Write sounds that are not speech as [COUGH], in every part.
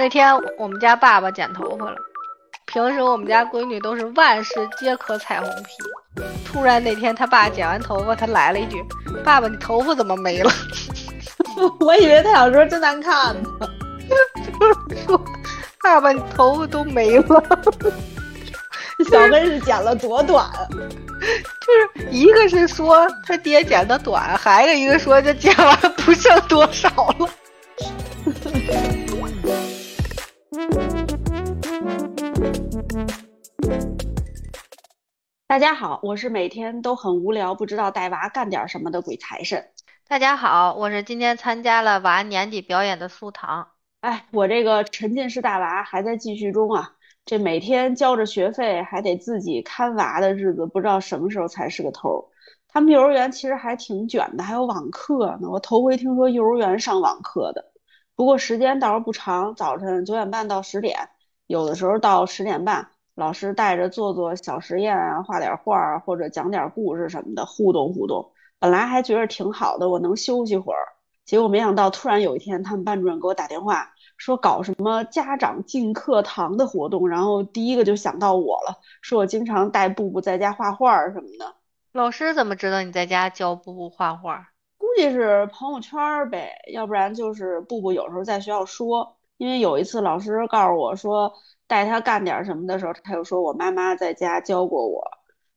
那天我们家爸爸剪头发了，平时我们家闺女都是万事皆可彩虹屁。突然那天他爸剪完头发，他来了一句：“爸爸，你头发怎么没了？” [LAUGHS] 我以为他想说真难看呢，就是说：“爸爸，你头发都没了。[LAUGHS] ”小妹是剪了多短？就是一个是说他爹剪的短，还有一个说这剪完不剩多少了。大家好，我是每天都很无聊，不知道带娃干点什么的鬼财神。大家好，我是今天参加了娃年底表演的苏糖。哎，我这个沉浸式大娃还在继续中啊。这每天交着学费还得自己看娃的日子，不知道什么时候才是个头。他们幼儿园其实还挺卷的，还有网课呢。我头回听说幼儿园上网课的，不过时间倒是不长，早晨九点半到十点，有的时候到十点半，老师带着做做小实验啊，画点画儿或者讲点故事什么的，互动互动。本来还觉得挺好的，我能休息会儿。结果没想到，突然有一天，他们班主任给我打电话。说搞什么家长进课堂的活动，然后第一个就想到我了，说我经常带布布在家画画什么的。老师怎么知道你在家教布布画画？估计是朋友圈呗，要不然就是布布有时候在学校说。因为有一次老师告诉我说带他干点什么的时候，他又说我妈妈在家教过我。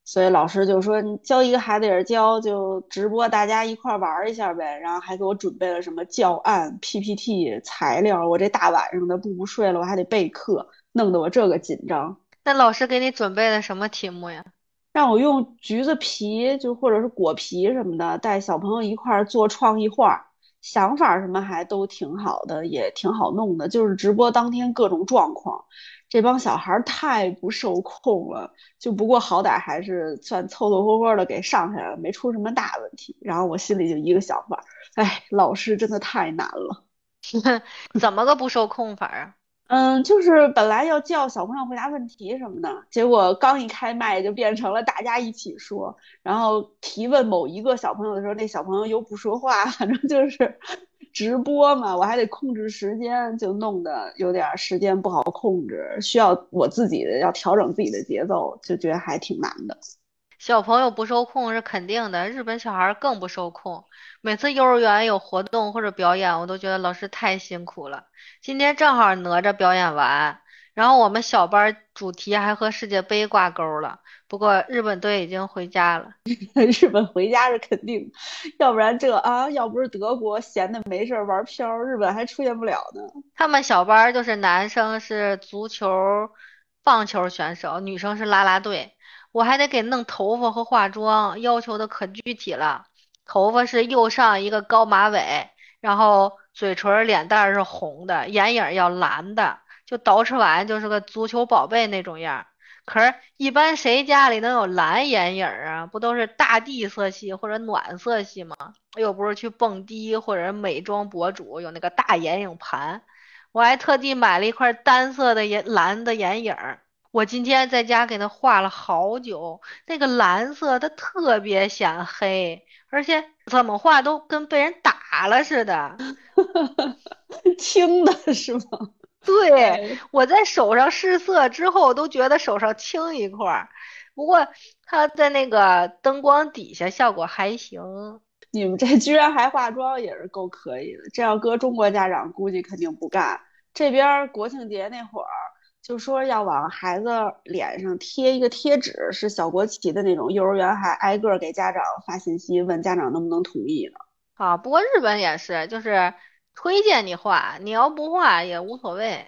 所以老师就说，你教一个孩子也是教，就直播，大家一块玩一下呗。然后还给我准备了什么教案、PPT 材料。我这大晚上的，不不睡了，我还得备课，弄得我这个紧张。那老师给你准备的什么题目呀？让我用橘子皮，就或者是果皮什么的，带小朋友一块做创意画，想法什么还都挺好的，也挺好弄的。就是直播当天各种状况。这帮小孩太不受控了，就不过好歹还是算凑凑合合的给上下来了，没出什么大问题。然后我心里就一个想法，哎，老师真的太难了。[LAUGHS] 怎么个不受控法啊？嗯，就是本来要叫小朋友回答问题什么的，结果刚一开麦就变成了大家一起说，然后提问某一个小朋友的时候，那小朋友又不说话，反正就是。[LAUGHS] 直播嘛，我还得控制时间，就弄得有点时间不好控制，需要我自己要调整自己的节奏，就觉得还挺难的。小朋友不受控是肯定的，日本小孩更不受控。每次幼儿园有活动或者表演，我都觉得老师太辛苦了。今天正好哪吒表演完。然后我们小班主题还和世界杯挂钩了，不过日本队已经回家了。[LAUGHS] 日本回家是肯定，要不然这啊，要不是德国闲的没事玩漂，日本还出现不了呢。他们小班就是男生是足球、棒球选手，女生是啦啦队。我还得给弄头发和化妆，要求的可具体了。头发是右上一个高马尾，然后嘴唇、脸蛋是红的，眼影要蓝的。就捯饬完就是个足球宝贝那种样，可是，一般谁家里能有蓝眼影啊？不都是大地色系或者暖色系吗？又不是去蹦迪或者美妆博主有那个大眼影盘，我还特地买了一块单色的眼蓝的眼影，我今天在家给它画了好久，那个蓝色它特别显黑，而且怎么画都跟被人打了似的，[LAUGHS] 青的是吗？对，我在手上试色之后都觉得手上青一块儿，不过它在那个灯光底下效果还行。你们这居然还化妆，也是够可以的。这要搁中国家长，估计肯定不干。这边国庆节那会儿就说要往孩子脸上贴一个贴纸，是小国旗的那种，幼儿园还挨个给家长发信息问家长能不能同意呢。啊，不过日本也是，就是。推荐你画，你要不画也无所谓。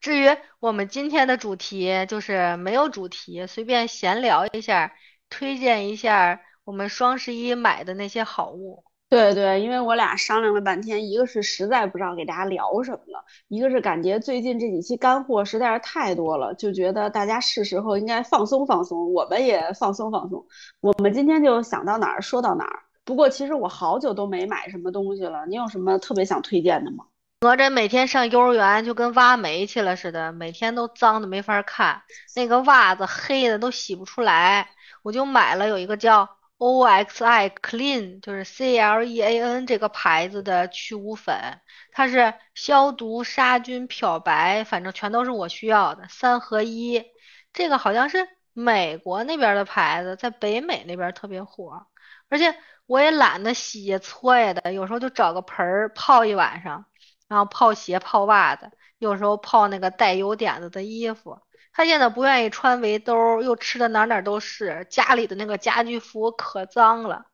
至于我们今天的主题，就是没有主题，随便闲聊一下，推荐一下我们双十一买的那些好物。对对，因为我俩商量了半天，一个是实在不知道给大家聊什么了，一个是感觉最近这几期干货实在是太多了，就觉得大家是时候应该放松放松，我们也放松放松。我们今天就想到哪儿说到哪儿。不过其实我好久都没买什么东西了，你有什么特别想推荐的吗？哪吒每天上幼儿园就跟挖煤去了似的，每天都脏的没法看，那个袜子黑的都洗不出来。我就买了有一个叫 OXI Clean，就是 C L E A N 这个牌子的去污粉，它是消毒、杀菌、漂白，反正全都是我需要的，三合一。这个好像是美国那边的牌子，在北美那边特别火，而且我也懒得洗呀搓呀的，有时候就找个盆儿泡一晚上，然后泡鞋、泡袜子，有时候泡那个带油点子的衣服。他现在不愿意穿围兜，又吃的哪哪都是，家里的那个家居服可脏了，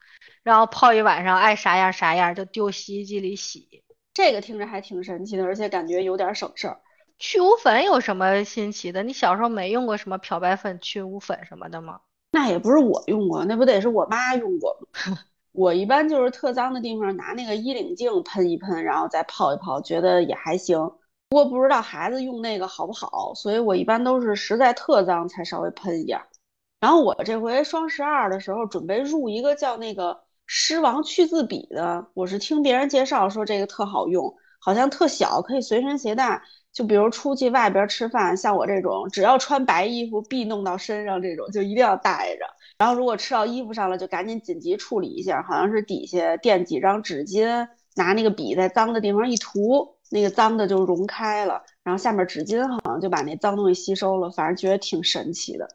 然后泡一晚上爱啥样啥样，就丢洗衣机里洗。这个听着还挺神奇的，而且感觉有点省事儿。去污粉有什么新奇的？你小时候没用过什么漂白粉、去污粉什么的吗？那也不是我用过，那不得是我妈用过吗？[LAUGHS] 我一般就是特脏的地方拿那个衣领净喷一喷，然后再泡一泡，觉得也还行。不过不知道孩子用那个好不好，所以我一般都是实在特脏才稍微喷一点。然后我这回双十二的时候准备入一个叫那个狮王去渍笔的，我是听别人介绍说这个特好用，好像特小，可以随身携带。就比如出去外边吃饭，像我这种只要穿白衣服必弄到身上这种，就一定要带着。然后如果吃到衣服上了，就赶紧紧急处理一下，好像是底下垫几张纸巾，拿那个笔在脏的地方一涂，那个脏的就融开了，然后下面纸巾好像就把那脏东西吸收了，反正觉得挺神奇的。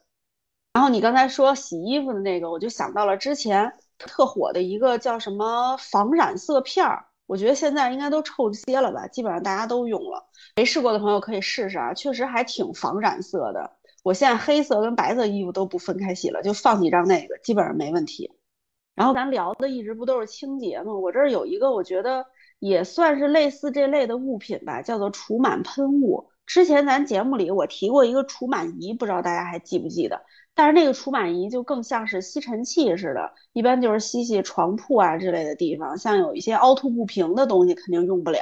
然后你刚才说洗衣服的那个，我就想到了之前特火的一个叫什么防染色片儿。我觉得现在应该都臭些了吧，基本上大家都用了。没试过的朋友可以试试啊，确实还挺防染色的。我现在黑色跟白色衣服都不分开洗了，就放几张那个，基本上没问题。然后咱聊的一直不都是清洁吗？我这儿有一个，我觉得也算是类似这类的物品吧，叫做除螨喷雾。之前咱节目里我提过一个除螨仪，不知道大家还记不记得？但是那个除螨仪就更像是吸尘器似的，一般就是吸吸床铺啊之类的地方，像有一些凹凸不平的东西肯定用不了。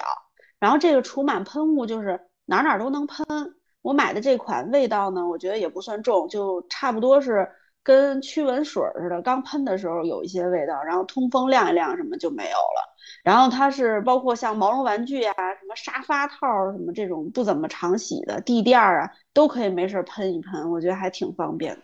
然后这个除螨喷雾就是哪哪都能喷。我买的这款味道呢，我觉得也不算重，就差不多是跟驱蚊水似的，刚喷的时候有一些味道，然后通风晾一晾什么就没有了。然后它是包括像毛绒玩具啊、什么沙发套什么这种不怎么常洗的地垫啊，都可以没事喷一喷，我觉得还挺方便的。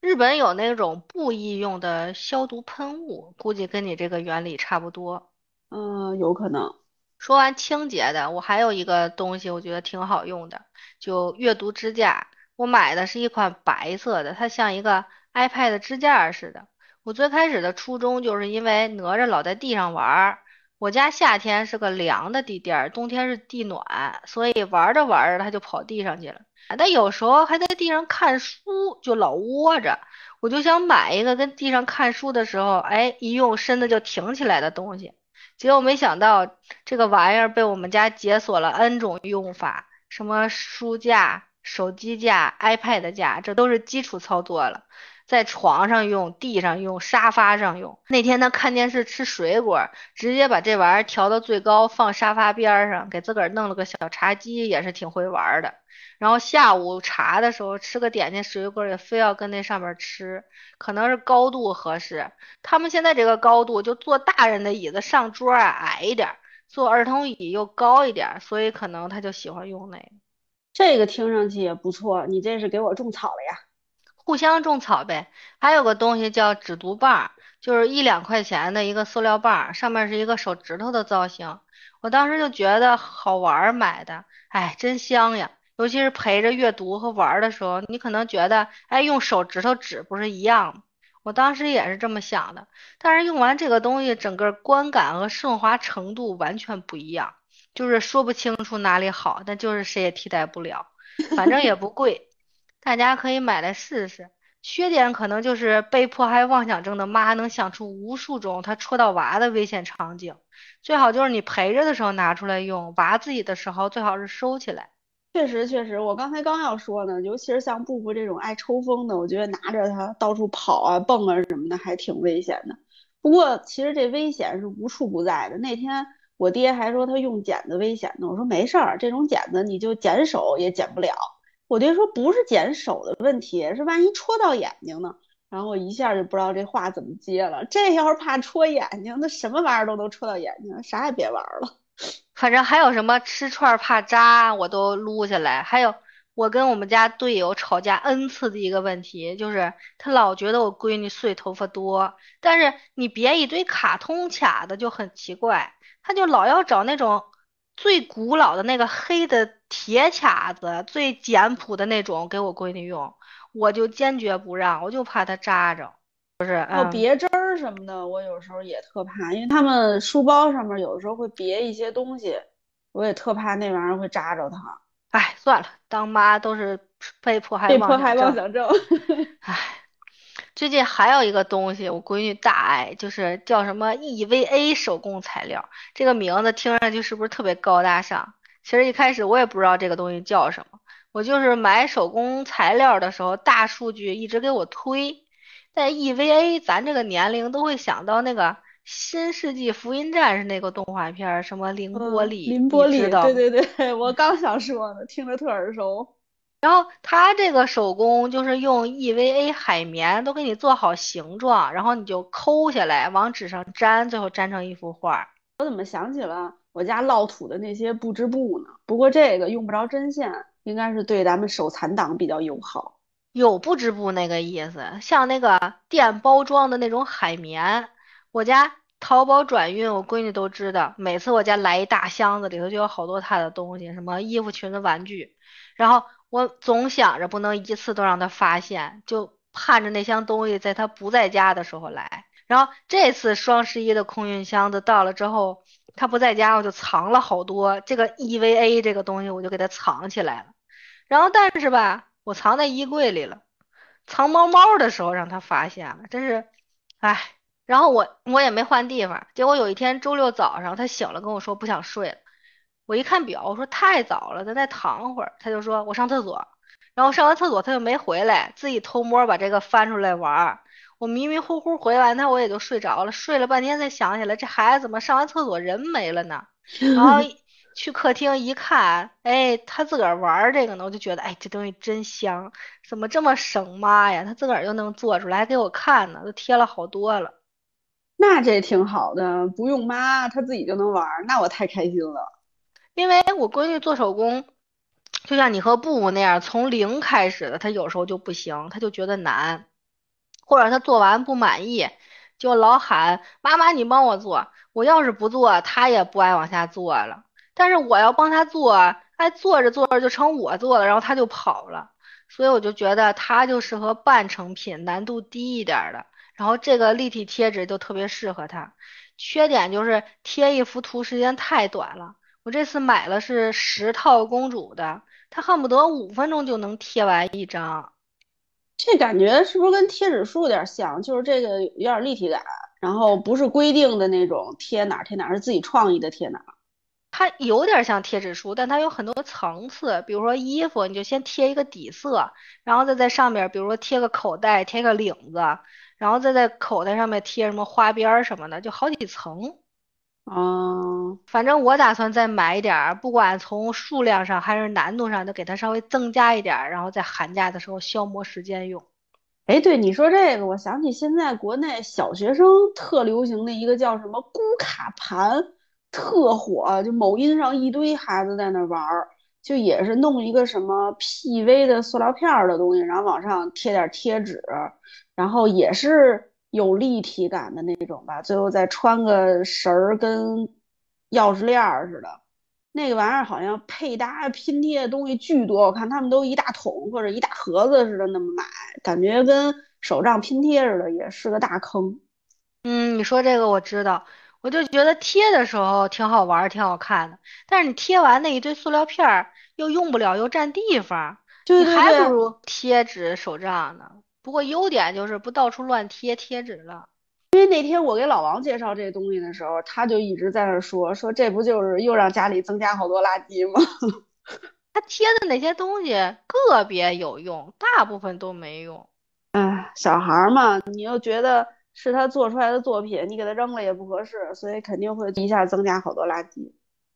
日本有那种布艺用的消毒喷雾，估计跟你这个原理差不多。嗯，有可能。说完清洁的，我还有一个东西，我觉得挺好用的，就阅读支架。我买的是一款白色的，它像一个 iPad 支架似的。我最开始的初衷就是因为哪吒老在地上玩儿，我家夏天是个凉的地垫，冬天是地暖，所以玩着玩着他就跑地上去了。但有时候还在地上看书，就老窝着。我就想买一个跟地上看书的时候，哎，一用身子就挺起来的东西。结果没想到这个玩意儿被我们家解锁了 N 种用法，什么书架、手机架、iPad 架，这都是基础操作了。在床上用，地上用，沙发上用。那天他看电视吃水果，直接把这玩意儿调到最高，放沙发边上，给自个儿弄了个小茶几，也是挺会玩的。然后下午茶的时候吃个点心水果，也非要跟那上面吃，可能是高度合适。他们现在这个高度，就坐大人的椅子上桌啊矮一点，坐儿童椅又高一点，所以可能他就喜欢用那个。这个听上去也不错，你这是给我种草了呀？互相种草呗。还有个东西叫纸读棒，就是一两块钱的一个塑料棒，上面是一个手指头的造型。我当时就觉得好玩，买的，哎，真香呀！尤其是陪着阅读和玩的时候，你可能觉得，哎，用手指头指不是一样吗？我当时也是这么想的。但是用完这个东西，整个观感和顺滑程度完全不一样，就是说不清楚哪里好，但就是谁也替代不了。反正也不贵。[LAUGHS] 大家可以买来试试，缺点可能就是被迫害妄想症的妈能想出无数种她戳到娃的危险场景，最好就是你陪着的时候拿出来用，娃自己的时候最好是收起来。确实确实，我刚才刚要说呢，尤其是像布布这种爱抽风的，我觉得拿着它到处跑啊、蹦啊什么的还挺危险的。不过其实这危险是无处不在的。那天我爹还说他用剪子危险呢，我说没事儿，这种剪子你就剪手也剪不了。我爹说不是剪手的问题，是万一戳到眼睛呢。然后我一下就不知道这话怎么接了。这要是怕戳眼睛，那什么玩意儿都能戳到眼睛，啥也别玩了。[LAUGHS] 反正还有什么吃串怕扎，我都撸下来。还有我跟我们家队友吵架 N 次的一个问题，就是他老觉得我闺女碎头发多，但是你别一堆卡通卡的就很奇怪，他就老要找那种最古老的那个黑的铁卡子，最简朴的那种给我闺女用，我就坚决不让，我就怕她扎着。不是，还有嗯，别针儿什么的，我有时候也特怕，因为他们书包上面有时候会别一些东西，我也特怕那玩意儿会扎着它。哎，算了，当妈都是被迫害被迫害妄想症。妄想症。唉，最近还有一个东西，我闺女大爱，就是叫什么 EVA 手工材料。这个名字听上去是不是特别高大上？其实一开始我也不知道这个东西叫什么，我就是买手工材料的时候，大数据一直给我推。在 EVA，咱这个年龄都会想到那个《新世纪福音战士》那个动画片儿，什么凌波嗯，丽，对对对，我刚想说呢，听着特耳熟。[LAUGHS] 然后它这个手工就是用 EVA 海绵都给你做好形状，然后你就抠下来往纸上粘，最后粘成一幅画儿。我怎么想起了我家烙土的那些布织布呢？不过这个用不着针线，应该是对咱们手残党比较友好。有布织布那个意思，像那个电包装的那种海绵，我家淘宝转运，我闺女都知道，每次我家来一大箱子，里头就有好多她的东西，什么衣服、裙子、玩具，然后我总想着不能一次都让她发现，就盼着那箱东西在她不在家的时候来。然后这次双十一的空运箱子到了之后，她不在家，我就藏了好多这个 EVA 这个东西，我就给她藏起来了。然后但是吧，我藏在衣柜里了，藏猫猫的时候让她发现了，真是，唉。然后我我也没换地方，结果有一天周六早上他醒了跟我说不想睡了，我一看表，我说太早了，咱再躺会儿，他就说我上厕所，然后上完厕所他就没回来，自己偷摸把这个翻出来玩儿。我迷迷糊糊回完他我也就睡着了，睡了半天才想起来这孩子怎么上完厕所人没了呢？[LAUGHS] 然后去客厅一看，哎，他自个儿玩儿这个呢，我就觉得，哎，这东西真香，怎么这么省妈呀？他自个儿就能做出来，还给我看呢，都贴了好多了。那这挺好的，不用妈，她自己就能玩，那我太开心了。因为我闺女做手工，就像你和布布那样，从零开始的，她有时候就不行，她就觉得难，或者她做完不满意，就老喊妈妈你帮我做。我要是不做，她也不爱往下做了。但是我要帮她做，哎，做着做着就成我做了，然后她就跑了。所以我就觉得她就适合半成品，难度低一点的。然后这个立体贴纸就特别适合她，缺点就是贴一幅图时间太短了。我这次买了是十套公主的，她恨不得五分钟就能贴完一张。这感觉是不是跟贴纸书有点像？就是这个有点立体感，然后不是规定的那种贴哪儿贴哪儿，是自己创意的贴哪儿。它有点像贴纸书，但它有很多层次。比如说衣服，你就先贴一个底色，然后再在上面，比如说贴个口袋，贴个领子，然后再在口袋上面贴什么花边儿什么的，就好几层。嗯，反正我打算再买一点儿，不管从数量上还是难度上，都给它稍微增加一点儿，然后在寒假的时候消磨时间用。哎，对你说这个，我想起现在国内小学生特流行的一个叫什么咕卡盘，特火，就某音上一堆孩子在那玩儿，就也是弄一个什么 PV 的塑料片儿的东西，然后往上贴点贴纸，然后也是有立体感的那种吧，最后再穿个绳儿跟钥匙链儿似的。那个玩意儿好像配搭拼贴的东西巨多，我看他们都一大桶或者一大盒子似的那么买，感觉跟手账拼贴似的，也是个大坑。嗯，你说这个我知道，我就觉得贴的时候挺好玩儿，挺好看的，但是你贴完那一堆塑料片儿又用不了，又占地方，你对对对，还不如贴纸手账呢。不过优点就是不到处乱贴贴纸了。因为那天我给老王介绍这东西的时候，他就一直在那说说这不就是又让家里增加好多垃圾吗？[LAUGHS] 他贴的那些东西个别有用，大部分都没用。哎，小孩儿嘛，你又觉得是他做出来的作品，你给他扔了也不合适，所以肯定会一下增加好多垃圾。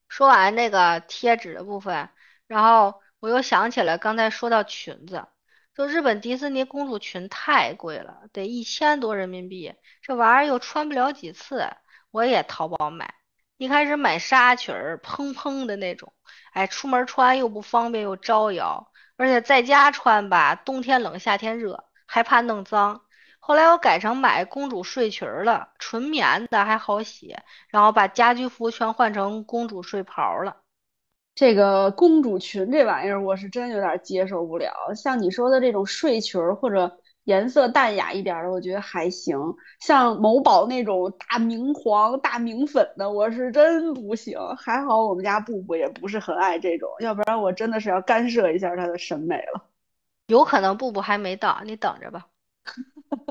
说完这个贴纸的部分，然后我又想起来刚才说到裙子，就日本迪士尼公主裙太贵了，得一千多人民币，这玩意儿又穿不了几次，我也淘宝买。一开始买纱裙儿，蓬蓬的那种，哎，出门穿又不方便又招摇。而且在家穿吧，冬天冷夏天热，还怕弄脏。后来我改成买公主睡裙了，纯棉的还好洗，然后把家居服全换成公主睡袍了。这个公主裙这玩意儿，我是真有点接受不了。像你说的这种睡裙儿或者颜色淡雅一点的，我觉得还行。像某宝那种大明黄、大明粉的，我是真不行。还好我们家布布也不是很爱这种，要不然我真的是要干涉一下他的审美了。有可能布布还没到，你等着吧。[LAUGHS]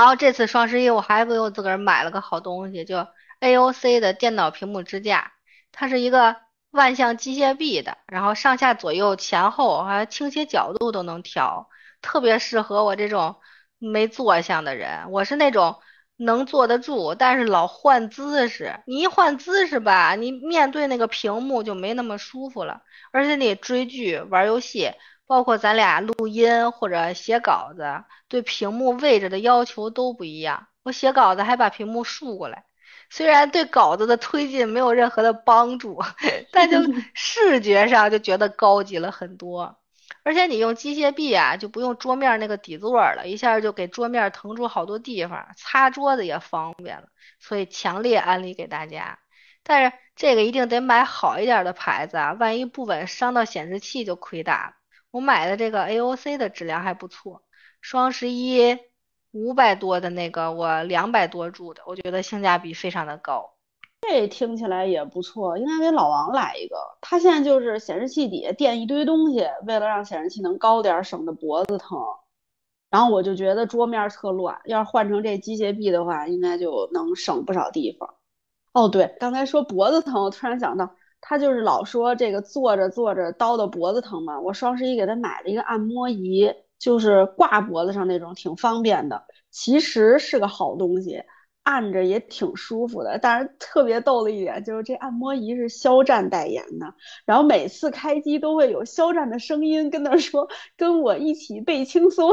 然后这次双十一我还给我自个儿买了个好东西，就 AOC 的电脑屏幕支架，它是一个。万向机械臂的，然后上下左右前后还倾斜角度都能调，特别适合我这种没坐相的人。我是那种能坐得住，但是老换姿势。你一换姿势吧，你面对那个屏幕就没那么舒服了。而且你追剧、玩游戏，包括咱俩录音或者写稿子，对屏幕位置的要求都不一样。我写稿子还把屏幕竖过来。虽然对稿子的推进没有任何的帮助，[LAUGHS] 但就 [LAUGHS] 视觉上就觉得高级了很多。而且你用机械臂啊，就不用桌面那个底座了，一下就给桌面腾出好多地方，擦桌子也方便了。所以强烈安利给大家。但是这个一定得买好一点的牌子啊，万一不稳伤到显示器就亏大了。我买的这个 AOC 的质量还不错，双十一。五百多的那个，我两百多注的，我觉得性价比非常的高。这听起来也不错，应该给老王来一个。他现在就是显示器底下垫一堆东西，为了让显示器能高点，省得脖子疼。然后我就觉得桌面特乱，要是换成这机械臂的话，应该就能省不少地方。哦，对，刚才说脖子疼，我突然想到，他就是老说这个坐着坐着叨叨脖子疼嘛。我双十一给他买了一个按摩仪。就是挂脖子上那种，挺方便的。其实是个好东西，按着也挺舒服的。但是特别逗的一点就是，这按摩仪是肖战代言的，然后每次开机都会有肖战的声音跟他说：“跟我一起背轻松。”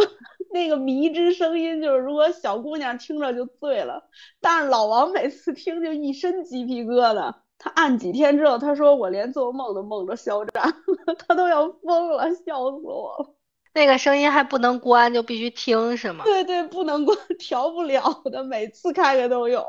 那个迷之声音，就是如果小姑娘听着就醉了，但是老王每次听就一身鸡皮疙瘩。他按几天之后，他说：“我连做梦都梦着肖战，他都要疯了，笑死我了。”那个声音还不能关，就必须听是吗？对对，不能关，[LAUGHS] 调不了的，每次开开都有。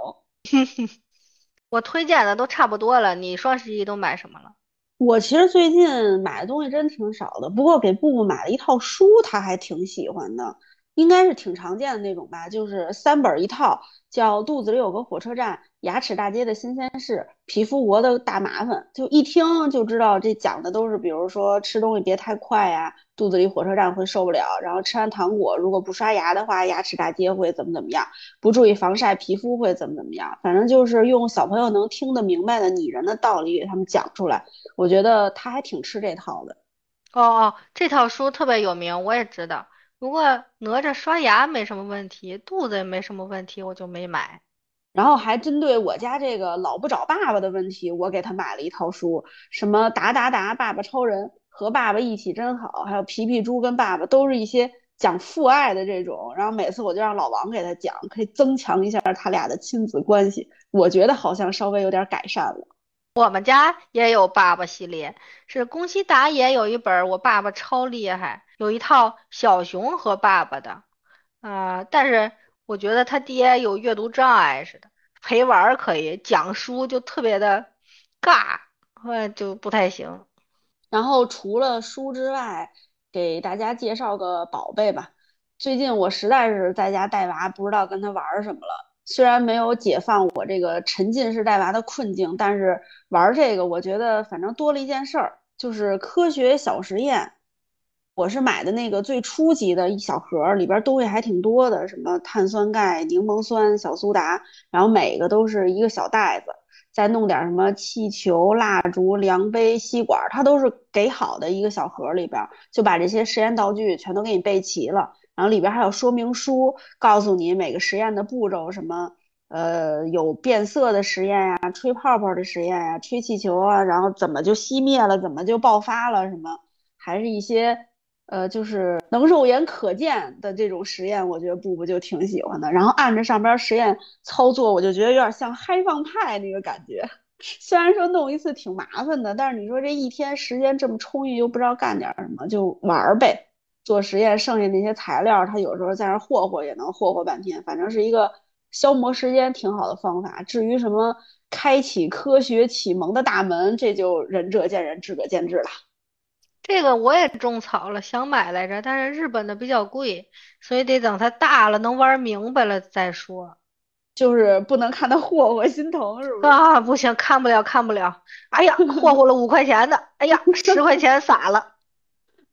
[LAUGHS] 我推荐的都差不多了，你双十一都买什么了？我其实最近买的东西真挺少的，不过给布布买了一套书，他还挺喜欢的，应该是挺常见的那种吧，就是三本一套，叫《肚子里有个火车站》。牙齿大街的新鲜事，皮肤国的大麻烦，就一听就知道这讲的都是，比如说吃东西别太快呀，肚子里火车站会受不了，然后吃完糖果如果不刷牙的话，牙齿大街会怎么怎么样，不注意防晒皮肤会怎么怎么样，反正就是用小朋友能听得明白的拟人的道理给他们讲出来，我觉得他还挺吃这套的。哦哦，这套书特别有名，我也知道。不过哪吒刷牙没什么问题，肚子也没什么问题，我就没买。然后还针对我家这个老不找爸爸的问题，我给他买了一套书，什么达达达爸爸超人和爸爸一起真好，还有皮皮猪跟爸爸，都是一些讲父爱的这种。然后每次我就让老王给他讲，可以增强一下他俩的亲子关系。我觉得好像稍微有点改善了。我们家也有爸爸系列，是宫西达也有一本我爸爸超厉害，有一套小熊和爸爸的，啊，但是。我觉得他爹有阅读障碍似的，陪玩可以，讲书就特别的尬，呃，就不太行。然后除了书之外，给大家介绍个宝贝吧。最近我实在是在家带娃，不知道跟他玩什么了。虽然没有解放我这个沉浸式带娃的困境，但是玩这个，我觉得反正多了一件事儿，就是科学小实验。我是买的那个最初级的一小盒，里边东西还挺多的，什么碳酸钙、柠檬酸、小苏打，然后每个都是一个小袋子，再弄点什么气球、蜡烛、量杯、吸管，它都是给好的一个小盒里边，就把这些实验道具全都给你备齐了，然后里边还有说明书，告诉你每个实验的步骤，什么呃有变色的实验呀、吹泡泡的实验呀、吹气球啊，然后怎么就熄灭了，怎么就爆发了，什么还是一些。呃，就是能肉眼可见的这种实验，我觉得布布就挺喜欢的。然后按着上边实验操作，我就觉得有点像嗨放派那个感觉。[LAUGHS] 虽然说弄一次挺麻烦的，但是你说这一天时间这么充裕，又不知道干点什么，就玩儿呗。做实验剩下那些材料，他有时候在那霍霍也能霍霍半天，反正是一个消磨时间挺好的方法。至于什么开启科学启蒙的大门，这就仁者见仁，智者见智了。这个我也种草了，想买来着，但是日本的比较贵，所以得等它大了能玩明白了再说。就是不能看他霍霍心疼，是不是？啊，不行，看不了，看不了。哎呀，霍霍了五块钱的，哎呀，十块钱撒了。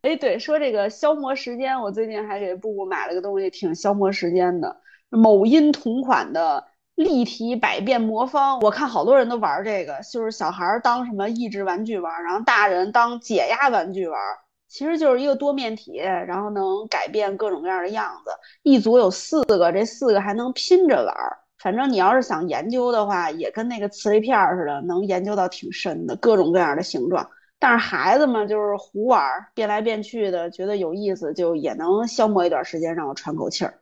哎，对，说这个消磨时间，我最近还给布布买了个东西，挺消磨时间的。某音同款的立体百变魔方，我看好多人都玩这个，就是小孩当什么益智玩具玩，然后大人当解压玩具玩。其实就是一个多面体，然后能改变各种各样的样子。一组有四个，这四个还能拼着玩。反正你要是想研究的话，也跟那个磁力片似的，能研究到挺深的，各种各样的形状。但是孩子们就是胡玩，变来变去的，觉得有意思，就也能消磨一段时间，让我喘口气儿。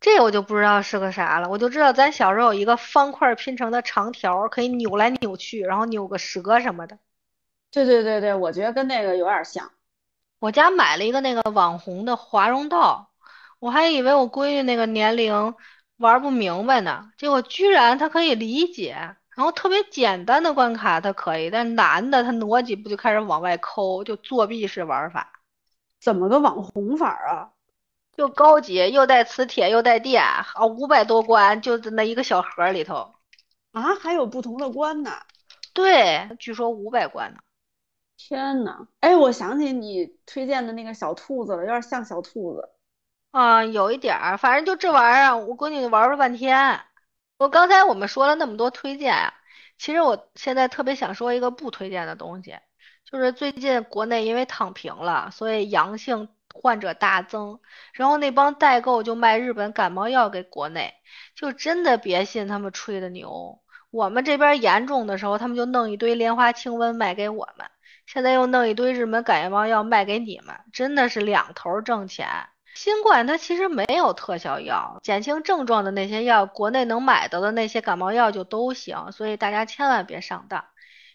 这我就不知道是个啥了，我就知道咱小时候有一个方块拼成的长条，可以扭来扭去，然后扭个蛇什么的。对对对对，我觉得跟那个有点像。我家买了一个那个网红的华容道，我还以为我闺女那个年龄。玩不明白呢，结果居然她可以理解，然后特别简单的关卡他可以，但难的他挪几步就开始往外抠，就作弊式玩法。怎么个网红法啊？就高级，又带磁铁又带电，啊，五百多关就在那一个小盒里头。啊，还有不同的关呢？对，据说五百关呢。天呐，哎，我想起你推荐的那个小兔子了，有点像小兔子。啊，有一点儿，反正就这玩意儿，我闺女玩了半天。我刚才我们说了那么多推荐啊，其实我现在特别想说一个不推荐的东西，就是最近国内因为躺平了，所以阳性患者大增，然后那帮代购就卖日本感冒药给国内，就真的别信他们吹的牛。我们这边严重的时候，他们就弄一堆莲花清瘟卖给我们，现在又弄一堆日本感冒药卖给你们，真的是两头挣钱。新冠它其实没有特效药，减轻症状的那些药，国内能买到的那些感冒药就都行，所以大家千万别上当。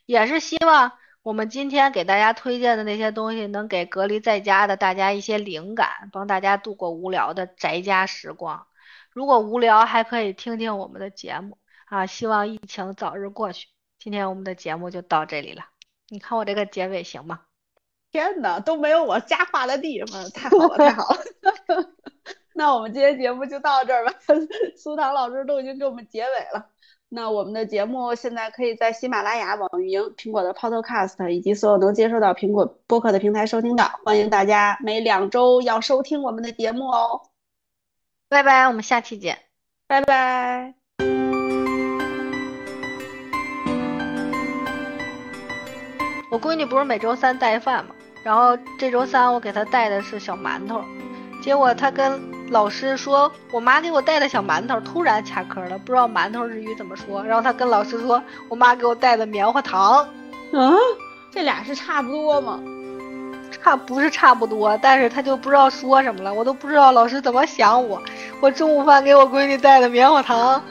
也是希望我们今天给大家推荐的那些东西，能给隔离在家的大家一些灵感，帮大家度过无聊的宅家时光。如果无聊，还可以听听我们的节目啊！希望疫情早日过去。今天我们的节目就到这里了，你看我这个结尾行吗？天哪，都没有我加话的地方，太好了，太好了。[LAUGHS] 那我们今天节目就到这儿吧。[LAUGHS] 苏唐老师都已经给我们结尾了。那我们的节目现在可以在喜马拉雅、网易云、苹果的 Podcast 以及所有能接收到苹果播客的平台收听到。欢迎大家每两周要收听我们的节目哦。拜拜，我们下期见。拜拜。我闺女不是每周三带饭吗？然后这周三我给他带的是小馒头，结果他跟老师说，我妈给我带的小馒头突然卡壳了，不知道馒头日语怎么说。然后他跟老师说，我妈给我带的棉花糖。啊，这俩是差不多吗？差不是差不多，但是他就不知道说什么了，我都不知道老师怎么想我。我中午饭给我闺女带的棉花糖。[LAUGHS]